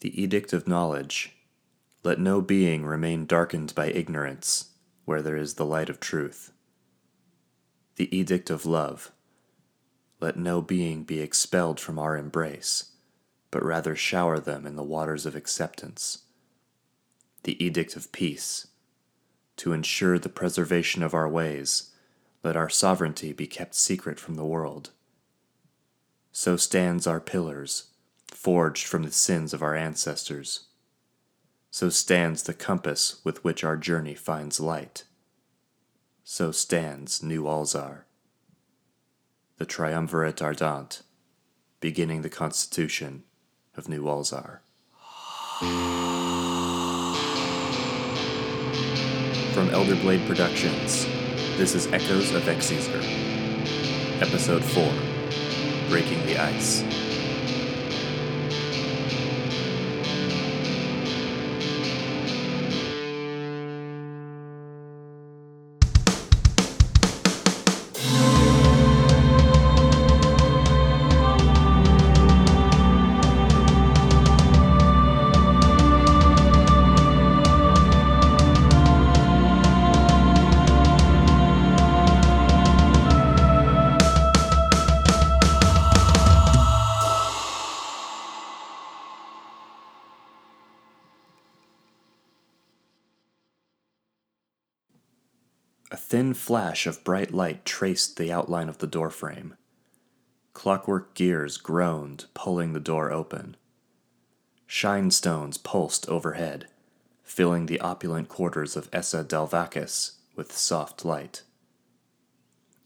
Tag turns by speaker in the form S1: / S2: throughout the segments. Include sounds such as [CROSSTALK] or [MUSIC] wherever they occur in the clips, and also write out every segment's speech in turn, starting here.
S1: The edict of knowledge. Let no being remain darkened by ignorance where there is the light of truth. The edict of love. Let no being be expelled from our embrace, but rather shower them in the waters of acceptance. The edict of peace. To ensure the preservation of our ways, let our sovereignty be kept secret from the world. So stands our pillars, forged from the sins of our ancestors. So stands the compass with which our journey finds light. So stands New Alzar. The Triumvirate Ardent, beginning the Constitution of New Alzar. From Elderblade Productions, this is Echoes of Exezer, Episode 4 Breaking the Ice. Thin flash of bright light traced the outline of the doorframe. Clockwork gears groaned, pulling the door open. Shine stones pulsed overhead, filling the opulent quarters of Essa Dalvakis with soft light.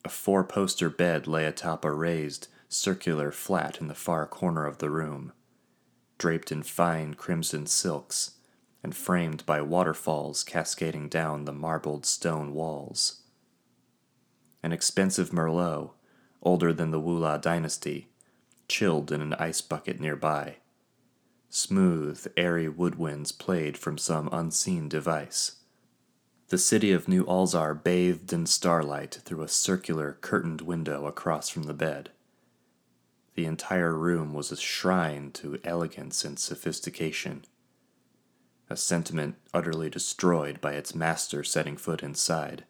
S1: A four poster bed lay atop a raised, circular flat in the far corner of the room, draped in fine crimson silks and framed by waterfalls cascading down the marbled stone walls. An expensive Merlot, older than the Wula dynasty, chilled in an ice bucket nearby. Smooth, airy woodwinds played from some unseen device. The city of New Alzar bathed in starlight through a circular curtained window across from the bed. The entire room was a shrine to elegance and sophistication a sentiment utterly destroyed by its master setting foot inside.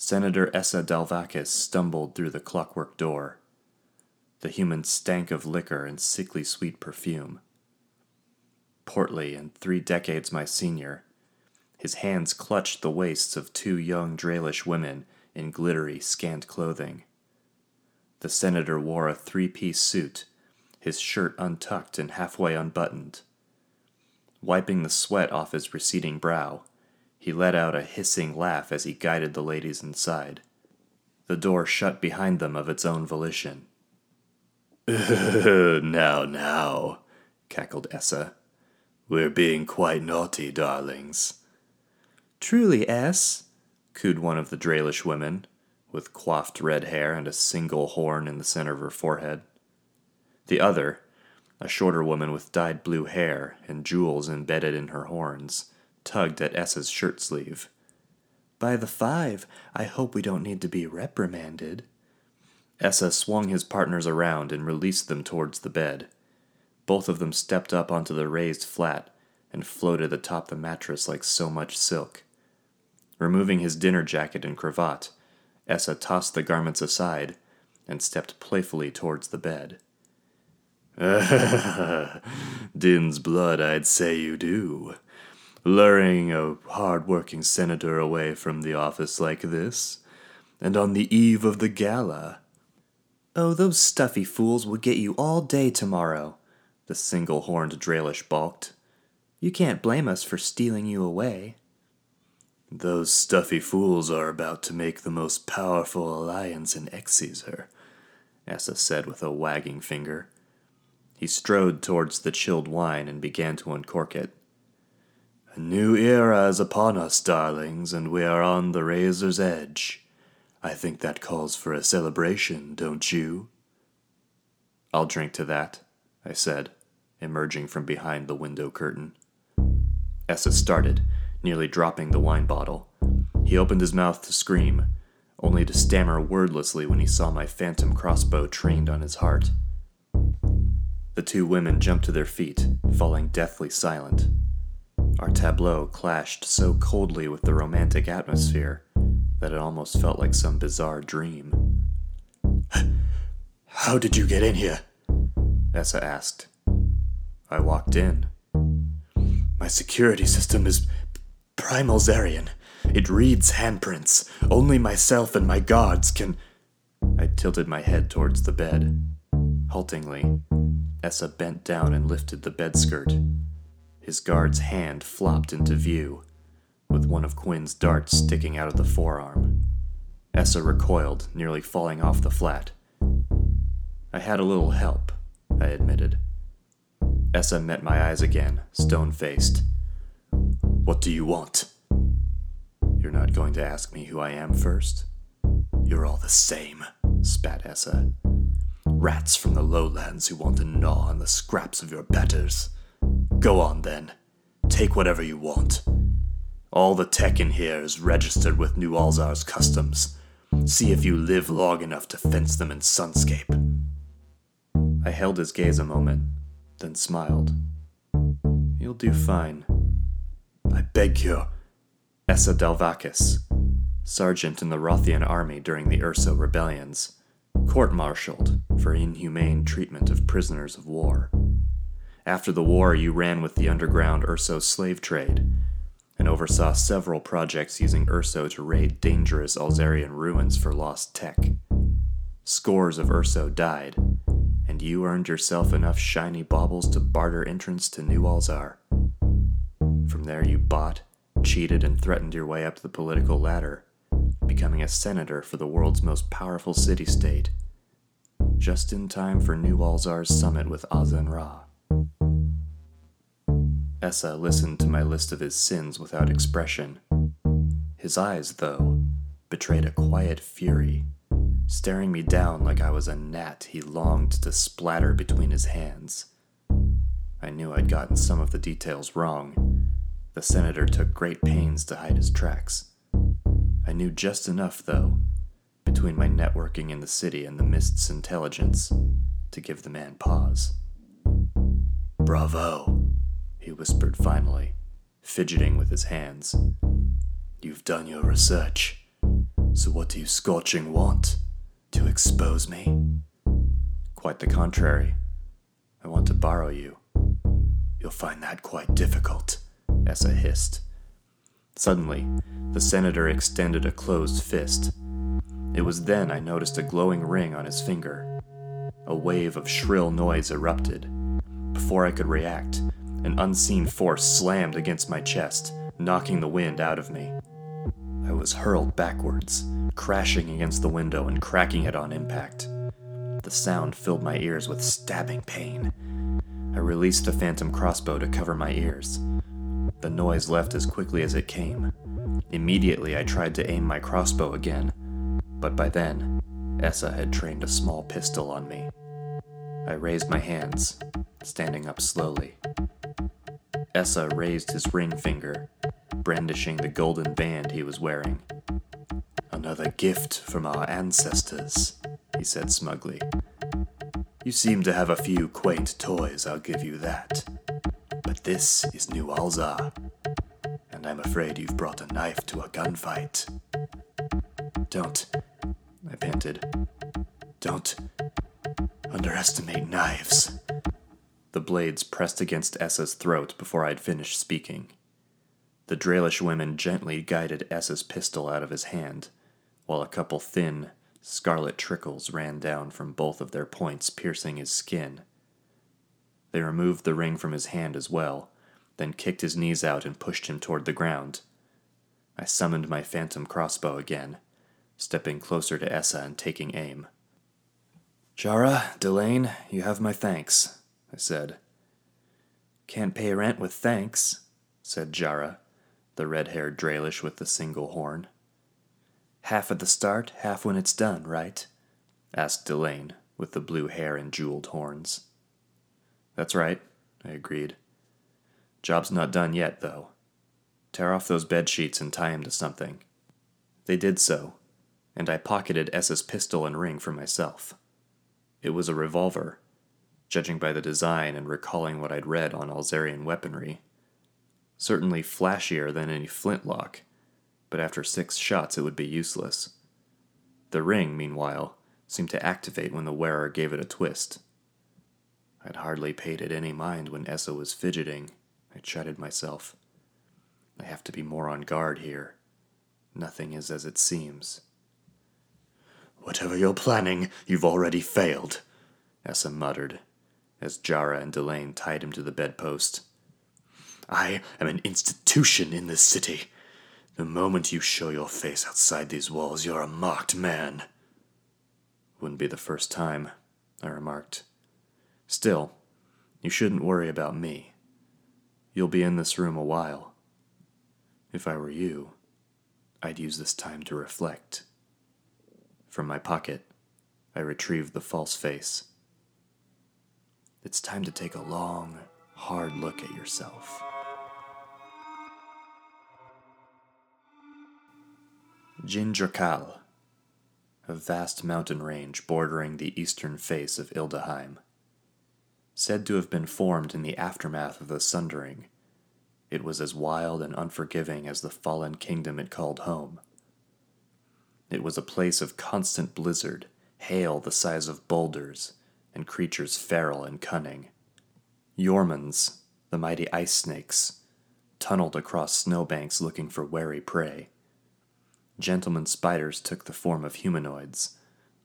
S1: Senator Essa Dalvakis stumbled through the clockwork door. The human stank of liquor and sickly sweet perfume. Portly and three decades my senior, his hands clutched the waists of two young Draelish women in glittery, scant clothing. The senator wore a three piece suit, his shirt untucked and halfway unbuttoned. Wiping the sweat off his receding brow, he let out a hissing laugh as he guided the ladies inside. The door shut behind them of its own volition. [LAUGHS] now, now, cackled Essa. We're being quite naughty, darlings. Truly, S, cooed one of the Draelish women, with coiffed red hair and a single horn in the center of her forehead. The other, a shorter woman with dyed blue hair and jewels embedded in her horns, tugged at Essa's shirt sleeve. By the five, I hope we don't need to be reprimanded. Essa swung his partners around and released them towards the bed. Both of them stepped up onto the raised flat and floated atop the mattress like so much silk. Removing his dinner jacket and cravat, Essa tossed the garments aside and stepped playfully towards the bed. [LAUGHS] Din's blood, I'd say you do. Luring a hard-working senator away from the office like this, and on the eve of the gala. Oh, those stuffy fools will get you all day tomorrow, the single-horned Draelish balked. You can't blame us for stealing you away. Those stuffy fools are about to make the most powerful alliance in Exezer, Essa said with a wagging finger. He strode towards the chilled wine and began to uncork it. A new era is upon us, darlings, and we are on the razor's edge. I think that calls for a celebration, don't you? I'll drink to that, I said, emerging from behind the window curtain. Essa started, nearly dropping the wine bottle. He opened his mouth to scream, only to stammer wordlessly when he saw my phantom crossbow trained on his heart. The two women jumped to their feet, falling deathly silent. Our tableau clashed so coldly with the romantic atmosphere that it almost felt like some bizarre dream. [GASPS] How did you get in here? Essa asked. I walked in. My security system is prime Alzarian. It reads handprints. Only myself and my guards can. I tilted my head towards the bed. Haltingly, Essa bent down and lifted the bed skirt. His guard's hand flopped into view, with one of Quinn's darts sticking out of the forearm. Essa recoiled, nearly falling off the flat. I had a little help, I admitted. Essa met my eyes again, stone faced. What do you want? You're not going to ask me who I am first? You're all the same, spat Essa. Rats from the lowlands who want to gnaw on the scraps of your betters. Go on then. Take whatever you want. All the tech in here is registered with New Alzar's customs. See if you live long enough to fence them in Sunscape. I held his gaze a moment, then smiled. You'll do fine. I beg you. Essa Delvakis, sergeant in the Rothian army during the Urso rebellions, court martialed for inhumane treatment of prisoners of war. After the war, you ran with the underground Urso slave trade and oversaw several projects using Urso to raid dangerous Alzarian ruins for lost tech. Scores of Urso died, and you earned yourself enough shiny baubles to barter entrance to New Alzar. From there, you bought, cheated, and threatened your way up the political ladder, becoming a senator for the world's most powerful city state, just in time for New Alzar's summit with Azen Ra. Essa listened to my list of his sins without expression. His eyes, though, betrayed a quiet fury, staring me down like I was a gnat he longed to splatter between his hands. I knew I'd gotten some of the details wrong. The senator took great pains to hide his tracks. I knew just enough, though, between my networking in the city and the Mist's intelligence, to give the man pause. Bravo, whispered finally, fidgeting with his hands. You've done your research. So what do you scorching want? To expose me? Quite the contrary. I want to borrow you. You'll find that quite difficult, Essa hissed. Suddenly, the senator extended a closed fist. It was then I noticed a glowing ring on his finger. A wave of shrill noise erupted. Before I could react, an unseen force slammed against my chest, knocking the wind out of me. I was hurled backwards, crashing against the window and cracking it on impact. The sound filled my ears with stabbing pain. I released the phantom crossbow to cover my ears. The noise left as quickly as it came. Immediately, I tried to aim my crossbow again, but by then, Essa had trained a small pistol on me. I raised my hands, standing up slowly. Essa raised his ring finger, brandishing the golden band he was wearing. Another gift from our ancestors, he said smugly. You seem to have a few quaint toys, I'll give you that. But this is New Alzar, and I'm afraid you've brought a knife to a gunfight. Don't, I panted. Don't underestimate knives. The blades pressed against Essa's throat before I'd finished speaking. The Draelish women gently guided Essa's pistol out of his hand, while a couple thin, scarlet trickles ran down from both of their points, piercing his skin. They removed the ring from his hand as well, then kicked his knees out and pushed him toward the ground. I summoned my phantom crossbow again, stepping closer to Essa and taking aim. Jara, Delane, you have my thanks. I said. Can't pay rent with thanks, said Jara, the red haired Draelish with the single horn. Half at the start, half when it's done, right? asked Delane, with the blue hair and jeweled horns. That's right, I agreed. Job's not done yet, though. Tear off those bed sheets and tie him to something. They did so, and I pocketed Essa's pistol and ring for myself. It was a revolver, judging by the design and recalling what I'd read on Alzarian weaponry. Certainly flashier than any flintlock, but after six shots it would be useless. The ring, meanwhile, seemed to activate when the wearer gave it a twist. I'd hardly paid it any mind when Essa was fidgeting, I chided myself. I have to be more on guard here. Nothing is as it seems.
S2: Whatever you're planning, you've already failed,
S1: Essa muttered, as Jara and Delane tied him to the bedpost.
S2: I am an institution in this city. The moment you show your face outside these walls, you're a marked man.
S1: Wouldn't be the first time, I remarked. Still, you shouldn't worry about me. You'll be in this room a while. If I were you, I'd use this time to reflect. From my pocket, I retrieved the false face. It's time to take a long, hard look at yourself. Jin Drakal, a vast mountain range bordering the eastern face of Ildaheim. Said to have been formed in the aftermath of the Sundering, it was as wild and unforgiving as the fallen kingdom it called home. It was a place of constant blizzard, hail the size of boulders, and creatures feral and cunning. Yormans, the mighty ice snakes, tunneled across snowbanks looking for wary prey. Gentlemen spiders took the form of humanoids,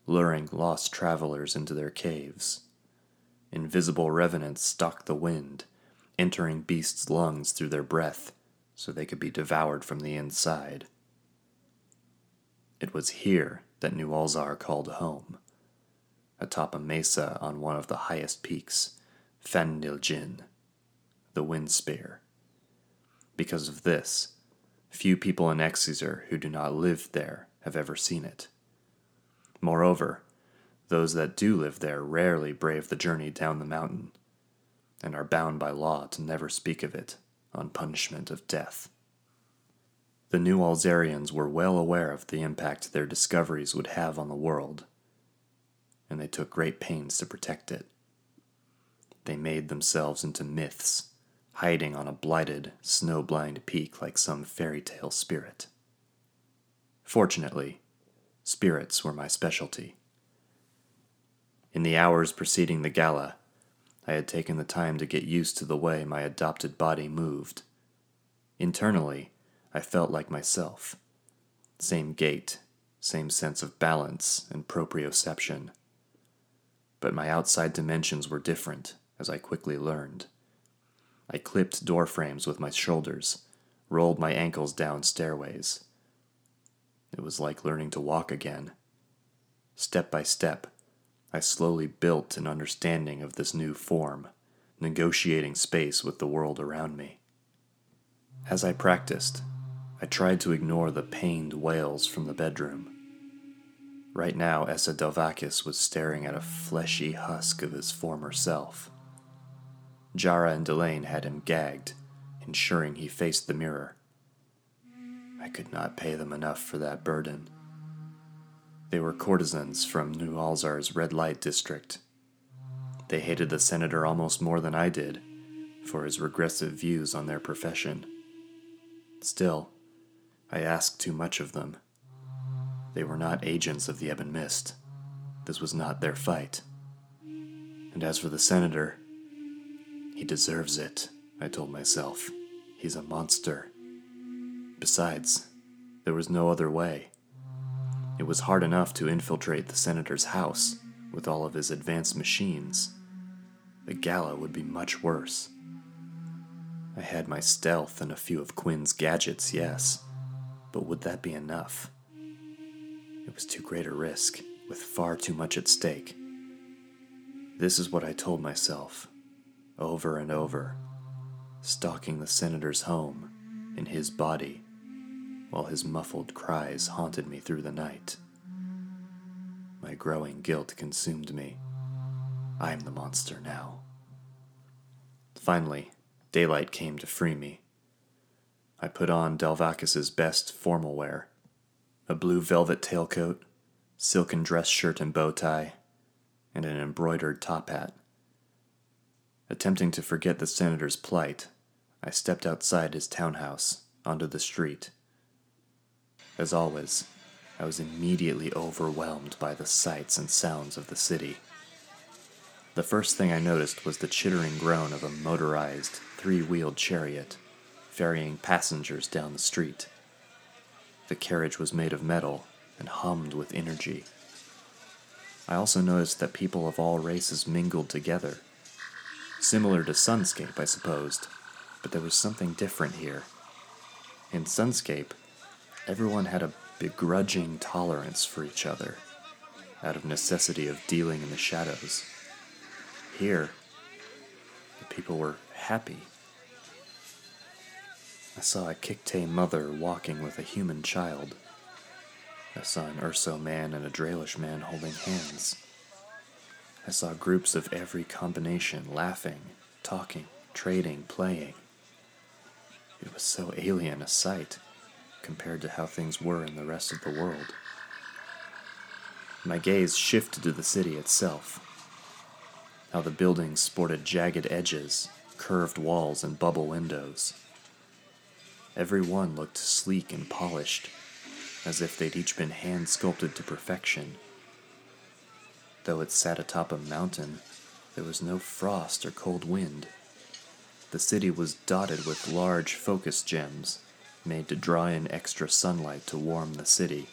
S1: luring lost travelers into their caves. Invisible revenants stalked the wind, entering beasts' lungs through their breath so they could be devoured from the inside. It was here that New called home, atop a mesa on one of the highest peaks, Fendiljin, the wind spear. Because of this, few people in Exezer who do not live there have ever seen it. Moreover, those that do live there rarely brave the journey down the mountain and are bound by law to never speak of it on punishment of death. The new Alzarians were well aware of the impact their discoveries would have on the world, and they took great pains to protect it. They made themselves into myths, hiding on a blighted, snow blind peak like some fairy tale spirit. Fortunately, spirits were my specialty. In the hours preceding the gala, I had taken the time to get used to the way my adopted body moved. Internally, I felt like myself. Same gait, same sense of balance and proprioception. But my outside dimensions were different, as I quickly learned. I clipped door frames with my shoulders, rolled my ankles down stairways. It was like learning to walk again. Step by step, I slowly built an understanding of this new form, negotiating space with the world around me. As I practiced, I tried to ignore the pained wails from the bedroom. Right now, Essa Delvakis was staring at a fleshy husk of his former self. Jara and Delane had him gagged, ensuring he faced the mirror. I could not pay them enough for that burden. They were courtesans from New Alzar's red light district. They hated the senator almost more than I did for his regressive views on their profession. Still, I asked too much of them. They were not agents of the Ebon Mist. This was not their fight. And as for the senator, he deserves it, I told myself. He's a monster. Besides, there was no other way. It was hard enough to infiltrate the senator's house with all of his advanced machines. The gala would be much worse. I had my stealth and a few of Quinn's gadgets, yes, but would that be enough? It was too great a risk, with far too much at stake. This is what I told myself, over and over, stalking the senator's home, in his body, while his muffled cries haunted me through the night. My growing guilt consumed me. I'm the monster now. Finally, daylight came to free me. I put on Delvakis's best formal wear a blue velvet tailcoat, silken dress shirt and bow tie, and an embroidered top hat. Attempting to forget the senator's plight, I stepped outside his townhouse onto the street. As always, I was immediately overwhelmed by the sights and sounds of the city. The first thing I noticed was the chittering groan of a motorized, three wheeled chariot ferrying passengers down the street. The carriage was made of metal and hummed with energy. I also noticed that people of all races mingled together. Similar to Sunscape, I supposed, but there was something different here. In Sunscape, everyone had a begrudging tolerance for each other, out of necessity of dealing in the shadows. Here, the people were happy. I saw a Kikte mother walking with a human child. I saw an Urso man and a Draelish man holding hands. I saw groups of every combination laughing, talking, trading, playing. It was so alien a sight compared to how things were in the rest of the world. My gaze shifted to the city itself. How the buildings sported jagged edges, curved walls, and bubble windows. Every one looked sleek and polished, as if they'd each been hand sculpted to perfection. Though it sat atop a mountain, there was no frost or cold wind. The city was dotted with large focus gems, made to draw in extra sunlight to warm the city.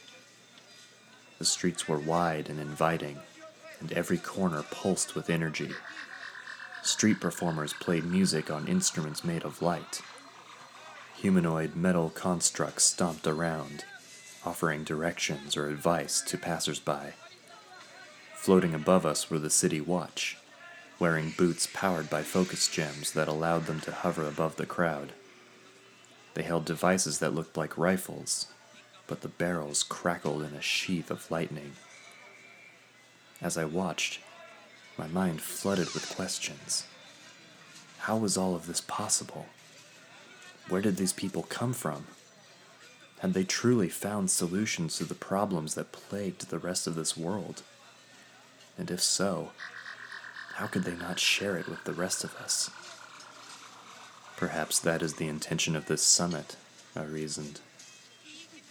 S1: The streets were wide and inviting, and every corner pulsed with energy. Street performers played music on instruments made of light humanoid metal constructs stomped around, offering directions or advice to passersby. Floating above us were the city watch, wearing boots powered by focus gems that allowed them to hover above the crowd. They held devices that looked like rifles, but the barrels crackled in a sheath of lightning. As I watched, my mind flooded with questions. How was all of this possible? Where did these people come from? Had they truly found solutions to the problems that plagued the rest of this world? And if so, how could they not share it with the rest of us? Perhaps that is the intention of this summit, I reasoned,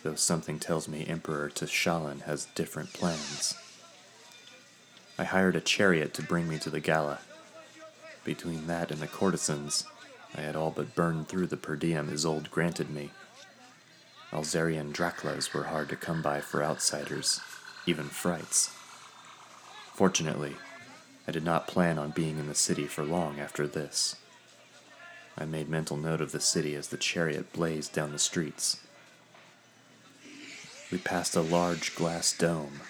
S1: though something tells me Emperor T'Shalan has different plans. I hired a chariot to bring me to the gala. Between that and the courtesans, I had all but burned through the per diem Isolde granted me. Alzarian drachlas were hard to come by for outsiders, even frights. Fortunately, I did not plan on being in the city for long after this. I made mental note of the city as the chariot blazed down the streets. We passed a large glass dome,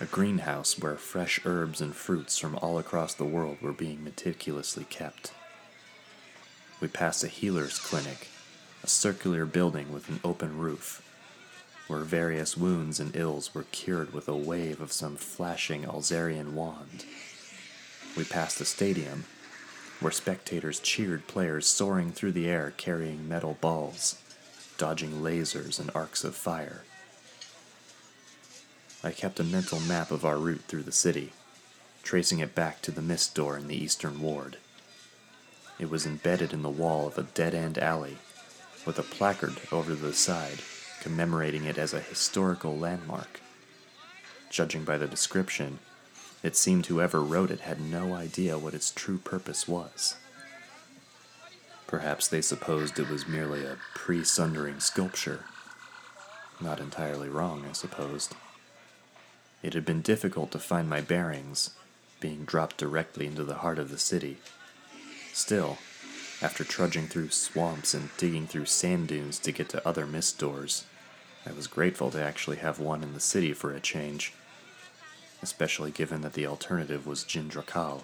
S1: a greenhouse where fresh herbs and fruits from all across the world were being meticulously kept we passed a healer's clinic, a circular building with an open roof, where various wounds and ills were cured with a wave of some flashing Alzarian wand. We passed a stadium, where spectators cheered players soaring through the air carrying metal balls, dodging lasers and arcs of fire. I kept a mental map of our route through the city, tracing it back to the mist door in the eastern ward. It was embedded in the wall of a dead end alley, with a placard over the side commemorating it as a historical landmark. Judging by the description, it seemed whoever wrote it had no idea what its true purpose was. Perhaps they supposed it was merely a pre sundering sculpture. Not entirely wrong, I supposed. It had been difficult to find my bearings, being dropped directly into the heart of the city. Still, after trudging through swamps and digging through sand dunes to get to other mist doors, I was grateful to actually have one in the city for a change, especially given that the alternative was Jin Drakal.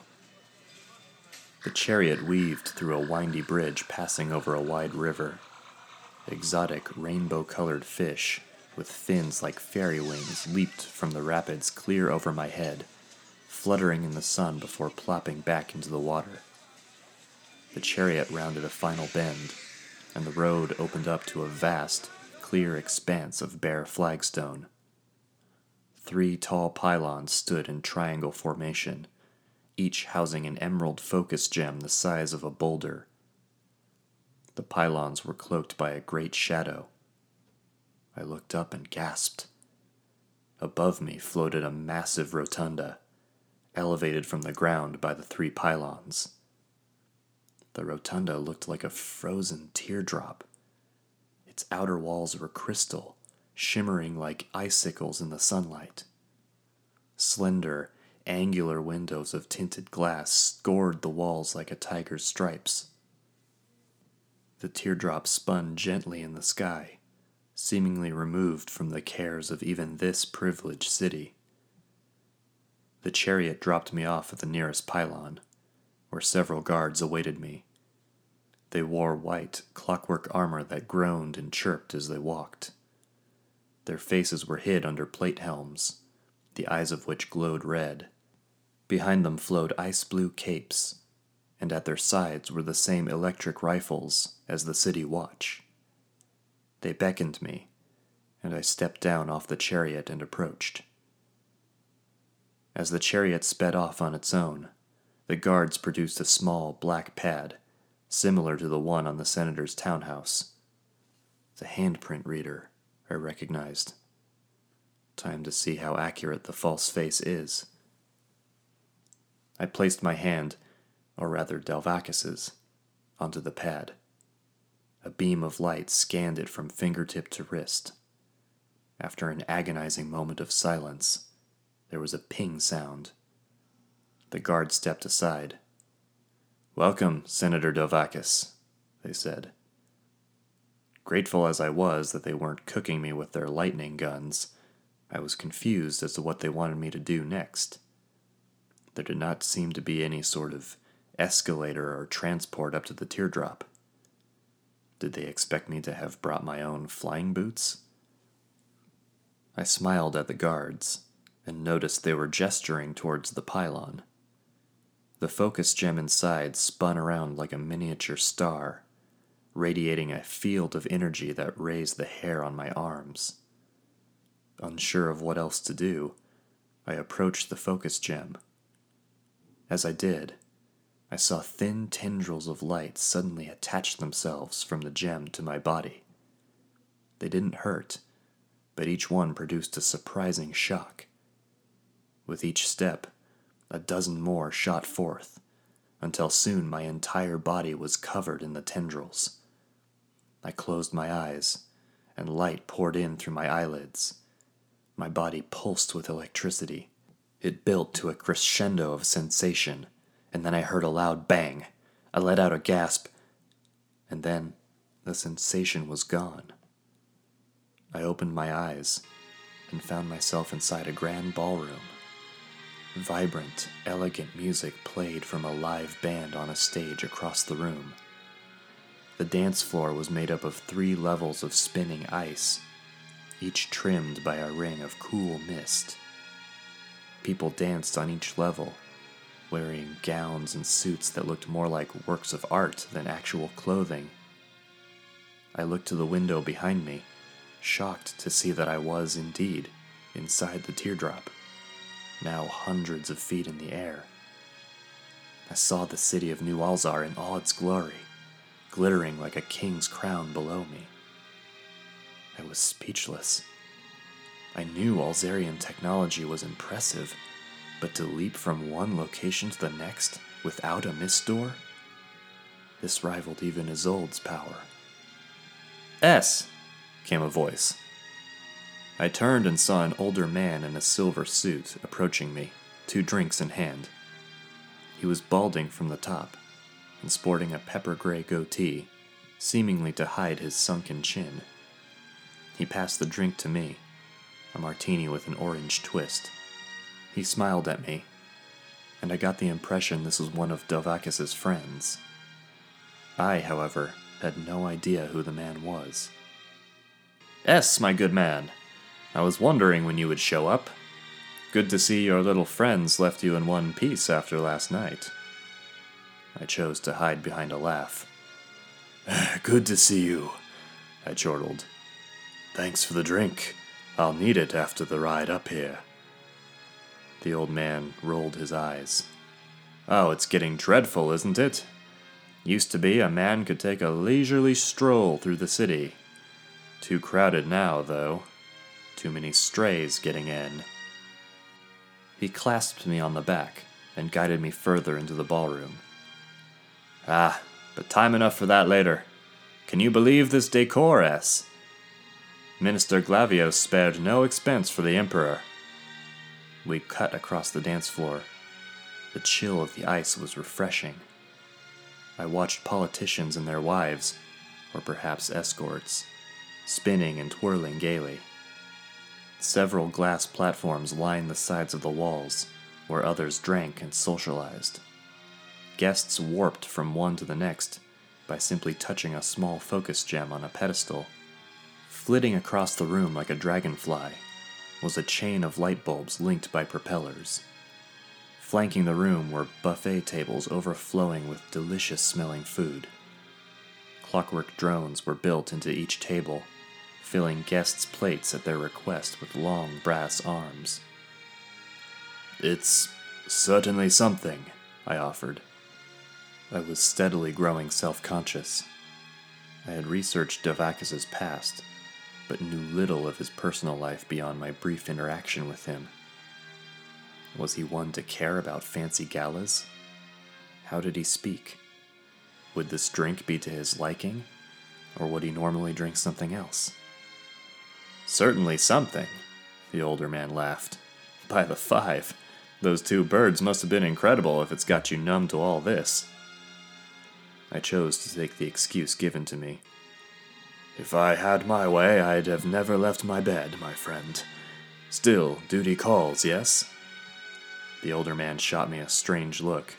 S1: The chariot weaved through a windy bridge passing over a wide river. Exotic, rainbow colored fish with fins like fairy wings leaped from the rapids clear over my head, fluttering in the sun before plopping back into the water. The chariot rounded a final bend, and the road opened up to a vast, clear expanse of bare flagstone. Three tall pylons stood in triangle formation, each housing an emerald focus gem the size of a boulder. The pylons were cloaked by a great shadow. I looked up and gasped. Above me floated a massive rotunda, elevated from the ground by the three pylons. The rotunda looked like a frozen teardrop. Its outer walls were crystal, shimmering like icicles in the sunlight. Slender, angular windows of tinted glass scored the walls like a tiger's stripes. The teardrop spun gently in the sky, seemingly removed from the cares of even this privileged city. The chariot dropped me off at the nearest pylon, where several guards awaited me. They wore white, clockwork armor that groaned and chirped as they walked. Their faces were hid under plate helms, the eyes of which glowed red. Behind them flowed ice blue capes, and at their sides were the same electric rifles as the city watch. They beckoned me, and I stepped down off the chariot and approached. As the chariot sped off on its own, the guards produced a small black pad similar to the one on the senator's townhouse. The handprint reader, I recognized. Time to see how accurate the false face is. I placed my hand, or rather Delvakis's, onto the pad. A beam of light scanned it from fingertip to wrist. After an agonizing moment of silence, there was a ping sound. The guard stepped aside Welcome, Senator Delvakis, they said. Grateful as I was that they weren't cooking me with their lightning guns, I was confused as to what they wanted me to do next. There did not seem to be any sort of escalator or transport up to the teardrop. Did they expect me to have brought my own flying boots? I smiled at the guards and noticed they were gesturing towards the pylon. The focus gem inside spun around like a miniature star, radiating a field of energy that raised the hair on my arms. Unsure of what else to do, I approached the focus gem. As I did, I saw thin tendrils of light suddenly attach themselves from the gem to my body. They didn't hurt, but each one produced a surprising shock. With each step, a dozen more shot forth, until soon my entire body was covered in the tendrils. I closed my eyes, and light poured in through my eyelids. My body pulsed with electricity. It built to a crescendo of sensation, and then I heard a loud bang. I let out a gasp, and then the sensation was gone. I opened my eyes and found myself inside a grand ballroom. Vibrant, elegant music played from a live band on a stage across the room. The dance floor was made up of three levels of spinning ice, each trimmed by a ring of cool mist. People danced on each level, wearing gowns and suits that looked more like works of art than actual clothing. I looked to the window behind me, shocked to see that I was indeed inside the teardrop now hundreds of feet in the air. I saw the city of New Alzar in all its glory, glittering like a king's crown below me. I was speechless. I knew Alzarian technology was impressive, but to leap from one location to the next without a mist door? This rivaled even Isolde's power. S! came a voice. I turned and saw an older man in a silver suit approaching me, two drinks in hand. He was balding from the top and sporting a pepper gray goatee, seemingly to hide his sunken chin. He passed the drink to me, a martini with an orange twist. He smiled at me, and I got the impression this was one of Delvakis's friends. I, however, had no idea who the man was. S, my good man, I was wondering when you would show up. Good to see your little friends left you in one piece after last night. I chose to hide behind a laugh. [SIGHS]
S2: Good to see you, I chortled. Thanks for the drink. I'll need it after the ride up here.
S1: The old man rolled his eyes. Oh, it's getting dreadful, isn't it? Used to be a man could take a leisurely stroll through the city. Too crowded now, though. Too many strays getting in. He clasped me on the back and guided me further into the ballroom. Ah, but time enough for that later. Can you believe this decor, S? Minister Glavios spared no expense for the Emperor. We cut across the dance floor. The chill of the ice was refreshing. I watched politicians and their wives, or perhaps escorts, spinning and twirling gaily. Several glass platforms lined the sides of the walls, where others drank and socialized. Guests warped from one to the next by simply touching a small focus gem on a pedestal. Flitting across the room like a dragonfly was a chain of light bulbs linked by propellers. Flanking the room were buffet tables overflowing with delicious smelling food. Clockwork drones were built into each table, filling guests' plates at their request with long brass arms. It's certainly something, I offered. I was steadily growing self conscious. I had researched Davakis's past, but knew little of his personal life beyond my brief interaction with him. Was he one to care about fancy galas? How did he speak? Would this drink be to his liking, or would he normally drink something else? Certainly something, the older man laughed. By the five, those two birds must have been incredible if it's got you numb to all this. I chose to take the excuse given to me. If I had my way, I'd have never left my bed, my friend. Still, duty calls, yes? The older man shot me a strange look.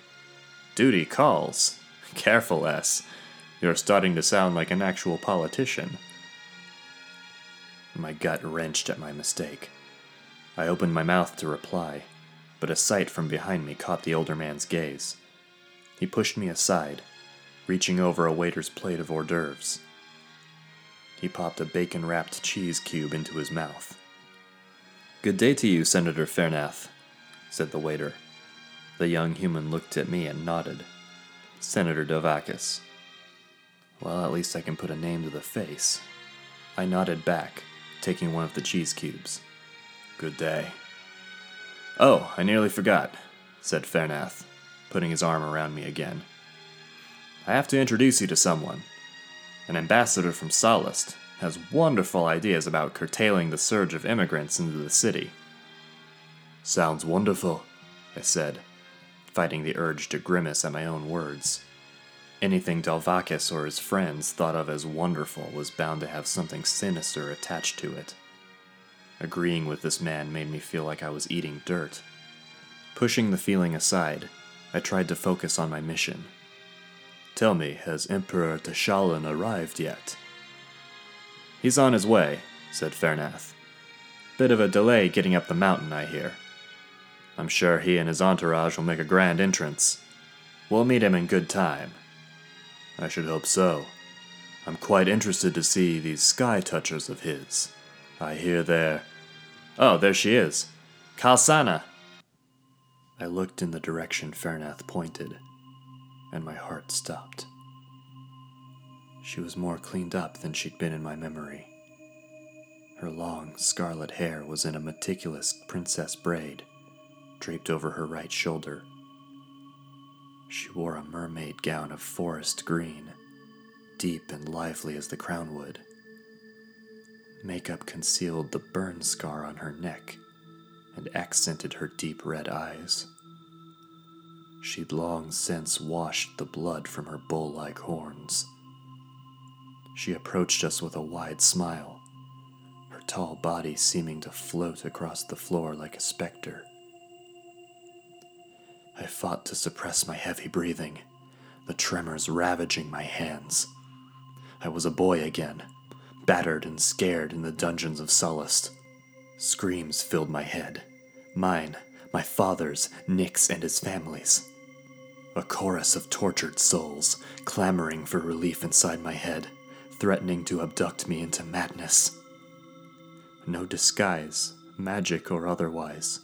S1: Duty calls? [LAUGHS] Careful, S. You're starting to sound like an actual politician. My gut wrenched at my mistake. I opened my mouth to reply, but a sight from behind me caught the older man's gaze. He pushed me aside, reaching over a waiter's plate of hors d'oeuvres. He popped a bacon wrapped cheese cube into his mouth. Good day to you, Senator Fernath, said the waiter. The young human looked at me and nodded. Senator Dovakis. Well, at least I can put a name to the face. I nodded back, taking one of the cheese cubes. Good day. Oh, I nearly forgot, said Fernath, putting his arm around me again. I have to introduce you to someone. An ambassador from Sallust has wonderful ideas about curtailing the surge of immigrants into the city. Sounds wonderful, I said, fighting the urge to grimace at my own words. Anything Dalvakis or his friends thought of as wonderful was bound to have something sinister attached to it. Agreeing with this man made me feel like I was eating dirt. Pushing the feeling aside, I tried to focus on my mission. Tell me, has Emperor Tashalan arrived yet? He's on his way, said Fernath. Bit of a delay getting up the mountain, I hear. I'm sure he and his entourage will make a grand entrance. We'll meet him in good time. I should hope so. I'm quite interested to see these sky touchers of his. I hear they're. Oh, there she is. Kalsana! I looked in the direction Fernath pointed, and my heart stopped. She was more cleaned up than she'd been in my memory. Her long, scarlet hair was in a meticulous princess braid, draped over her right shoulder she wore a mermaid gown of forest green, deep and lively as the crown wood. Makeup concealed the burn scar on her neck and accented her deep red eyes. She'd long since washed the blood from her bull like horns. She approached us with a wide smile, her tall body seeming to float across the floor like a specter. I fought to suppress my heavy breathing, the tremors ravaging my hands. I was a boy again, battered and scared in the dungeons of Sallust. Screams filled my head mine, my father's, Nick's, and his family's. A chorus of tortured souls clamoring for relief inside my head, threatening to abduct me into madness. No disguise, magic or otherwise,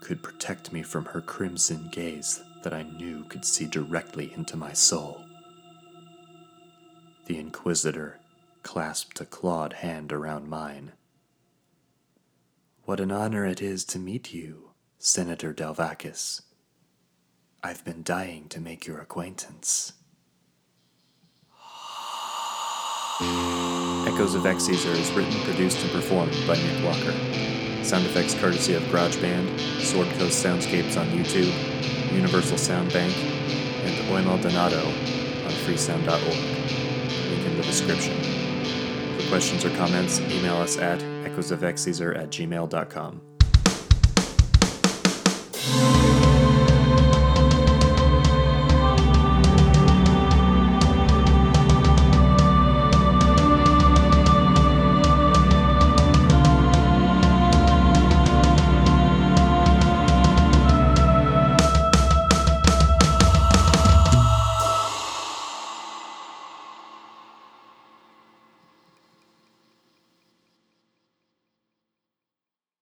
S1: could protect me from her crimson gaze. that I knew could see directly into my soul. The Inquisitor clasped a clawed hand around mine. What an honor it is to meet you, Senator Delvakis. I've been dying to make your acquaintance. Echoes of Exezer is written, produced, and performed by Nick Walker. Sound effects courtesy of GarageBand, Sword Coast Soundscapes on YouTube, Universal Sound Bank, and Oy Maldonado on freesound.org. Link in the description. For questions or comments, email us at echoesofexezer at gmail.com.